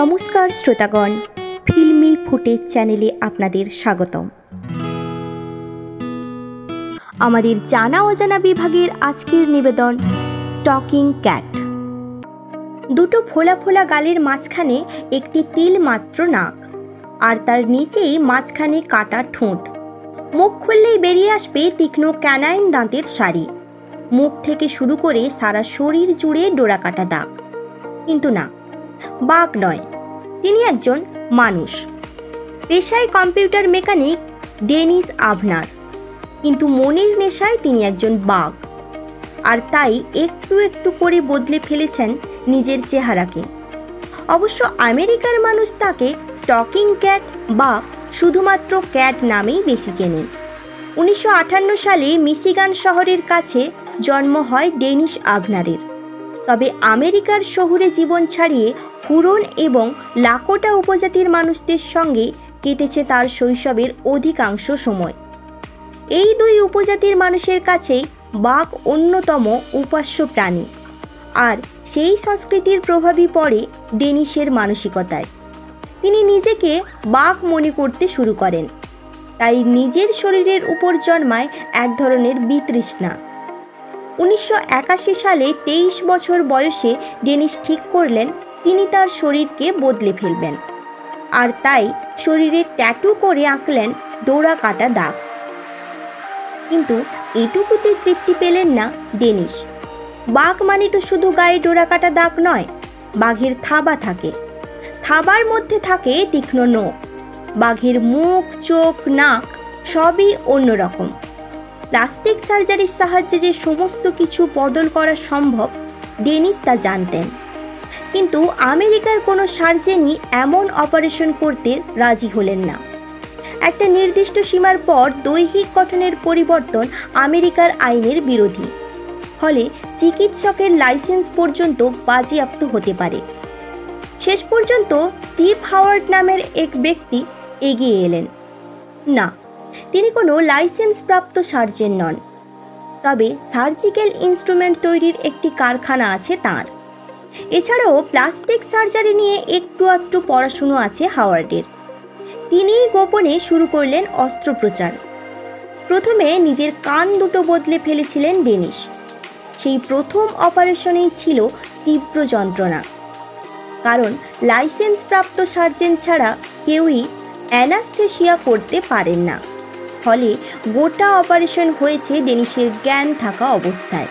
নমস্কার শ্রোতাগণ, ফিল্মি ফুটেজ চ্যানেলে আপনাদের স্বাগতম। আমাদের জানা অজানা বিভাগের আজকের নিবেদন, স্টকিং ক্যাট। দুটো ফোলা ফোলা গালের মাঝখানে একটি তিল মাত্র নাক, আর তার নিচেই মাঝখানে কাটা ঠোঁট। মুখ খুললেই বেরিয়ে আসবে তীক্ষ্ণ ক্যানাইন দাঁতের শাড়ি মুখ থেকে শুরু করে সারা শরীর জুড়ে ডোরা কাটা দাগ। কিন্তু না বাঘ নয়, তিনি একজন মানুষ। পেশায় কম্পিউটার মেকানিক ডেনিস আভনার কিন্তু মনের নেশায় তিনি একজন বাঘ। আর তাই একটু একটু করে বদলে ফেলেছেন নিজের চেহারাকে। অবশ্য আমেরিকার মানুষ তাকে স্টকিং ক্যাট বা শুধুমাত্র ক্যাট নামেই বেশি চেনেন উনিশশো আটান্ন সালে মিশিগান শহরের কাছে জন্ম হয় ডেনিশ আভনারের তবে আমেরিকার শহুরে জীবন ছাড়িয়ে হুরন এবং লাকোটা উপজাতির মানুষদের সঙ্গে কেটেছে তার শৈশবের অধিকাংশ সময়। এই দুই উপজাতির মানুষের কাছে বাঘ অন্যতম উপাস্য প্রাণী। আর সেই সংস্কৃতির প্রভাবই পড়ে ডেনিশের মানসিকতায়। তিনি নিজেকে বাঘ মনে করতে শুরু করেন। তাই নিজের শরীরের উপর জন্মায় এক ধরনের বিতৃষ্ণা। উনিশশো একাশি সালে তেইশ বছর বয়সে ডেনিস ঠিক করলেন, তিনি তার শরীরকে বদলে ফেলবেন। আর তাই শরীরে ট্যাটু করে আঁকলেন ডোরা কাটা দাগ। কিন্তু এটুকুতে তৃপ্তি পেলেন না ডেনিস। বাঘ মানে তো শুধু গায়ে ডোরা কাটা দাগ নয়, বাঘের থাবা থাকে। থাবার মধ্যে থাকে তীক্ষ্ণ নখ। বাঘের মুখ, চোখ, নাক সবই অন্যরকম। প্লাস্টিক সার্জারির সাহায্যে যে সমস্ত কিছু বদল করা সম্ভব, ডেনিস তা জানতেন। কিন্তু আমেরিকার কোনো সার্জেনই এমন অপারেশন করতে রাজি হলেন না। একটা নির্দিষ্ট সীমার পর দৈহিক গঠনের পরিবর্তন আমেরিকার আইনের বিরোধী। ফলে চিকিৎসকের লাইসেন্স পর্যন্ত বাজেয়াপ্ত হতে পারে। শেষ পর্যন্ত স্টিভ হাওয়ার্ড নামের এক ব্যক্তি এগিয়ে এলেন। না তিনি কোনো লাইসেন্স প্রাপ্ত সার্জেন নন। তবে সার্জিক্যাল ইনস্ট্রুমেন্ট তৈরির একটি কারখানা আছে তার। এছাড়াও প্লাস্টিক সার্জারি নিয়ে একটু আধটু পড়াশুনো আছে হাওয়ার্ডের। তিনি গোপনে শুরু করলেন অস্ত্রোপচার। প্রথমে নিজের কান দুটো বদলে ফেলেছিলেন ডেনিশ। সেই প্রথম অপারেশনেই ছিল তীব্র যন্ত্রণা। কারণ লাইসেন্স প্রাপ্ত সার্জেন ছাড়া কেউই অ্যানাস্থেশিয়া করতে পারেন না। ফলে গোটা অপারেশন হয়েছে ডেনিসের জ্ঞান থাকা অবস্থায়।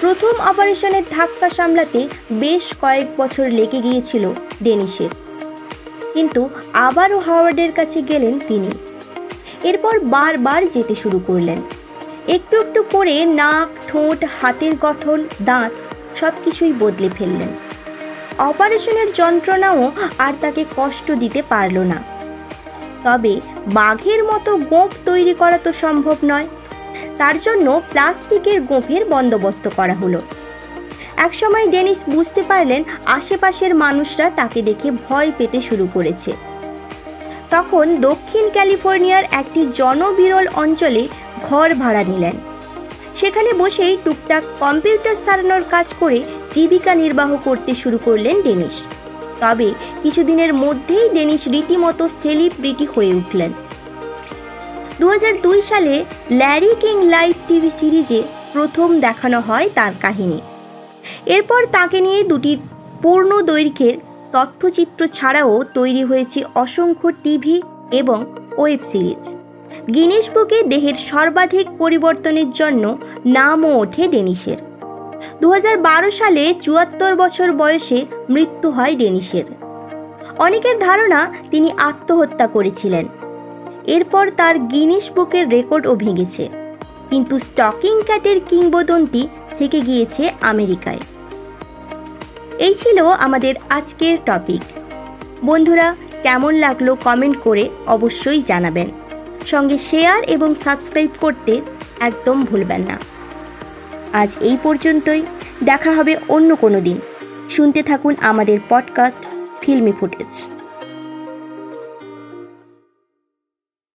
প্রথম অপারেশনের ধাক্কা সামলাতে বেশ কয়েক বছর লেগে গিয়েছিল ডেনিসের। কিন্তু আবারও হাওয়ার্ডের কাছে গেলেন তিনি। এরপর বারবার যেতে শুরু করলেন। একটু একটু করে নাক, ঠোঁট, হাতের গঠন, দাঁত সব কিছুই বদলে ফেললেন। অপারেশনের যন্ত্রণাও আর তাকে কষ্ট দিতে পারল না। তবে বাঘের মতো গোঁফ তৈরি করা তো সম্ভব নয়। তার জন্য প্লাস্টিকের গোঁফের বন্দোবস্ত করা হলো। একসময় ডেনিস বুঝতে পারলেন আশেপাশের মানুষরা তাকে দেখে ভয় পেতে শুরু করেছে। তখন দক্ষিণ ক্যালিফোর্নিয়ার একটি জনবিরল অঞ্চলে ঘর ভাড়া নিলেন। সেখানে বসেই টুকটাক কম্পিউটার সারানোর কাজ করে জীবিকা নির্বাহ করতে শুরু করলেন ডেনিস। তবে কিছুদিনের মধ্যেই ডেনিস রীতিমতো সেলিব্রিটি হয়ে উঠলেন। দু হাজার দুই সালে ল্যারি কিং লাইভ টিভি সিরিজে প্রথম দেখানো হয় তার কাহিনী। এরপর তাকে নিয়ে দুটি পূর্ণ দৈর্ঘ্যের তথ্যচিত্র ছাড়াও তৈরি হয়েছে অসংখ্য টিভি এবং ওয়েব সিরিজ। গিনেশ বুকে দেহের সর্বাধিক পরিবর্তনের জন্য নামও ওঠে ডেনিসের দু হাজার বারো সালে চুয়াত্তর বছর বয়সে মৃত্যু হয় ডেনিসের। অনেকের ধারণা তিনি আত্মহত্যা করেছিলেন। এরপর তার গিনিস বুকের রেকর্ডও ভেঙেছে। কিন্তু স্টকিং ক্যাটের কিংবদন্তি থেকে গিয়েছে আমেরিকায়। এই ছিল আমাদের আজকের টপিক। বন্ধুরা, কেমন লাগল কমেন্ট করে অবশ্যই জানাবেন। সঙ্গে শেয়ার এবং সাবস্ক্রাইব করতে একদম ভুলবেন না। আজ এই পর্যন্তই। দেখা হবে অন্য কোনো দিন। শুনতে থাকুন আমাদের পডকাস্ট ফিল্মি ফুটেজ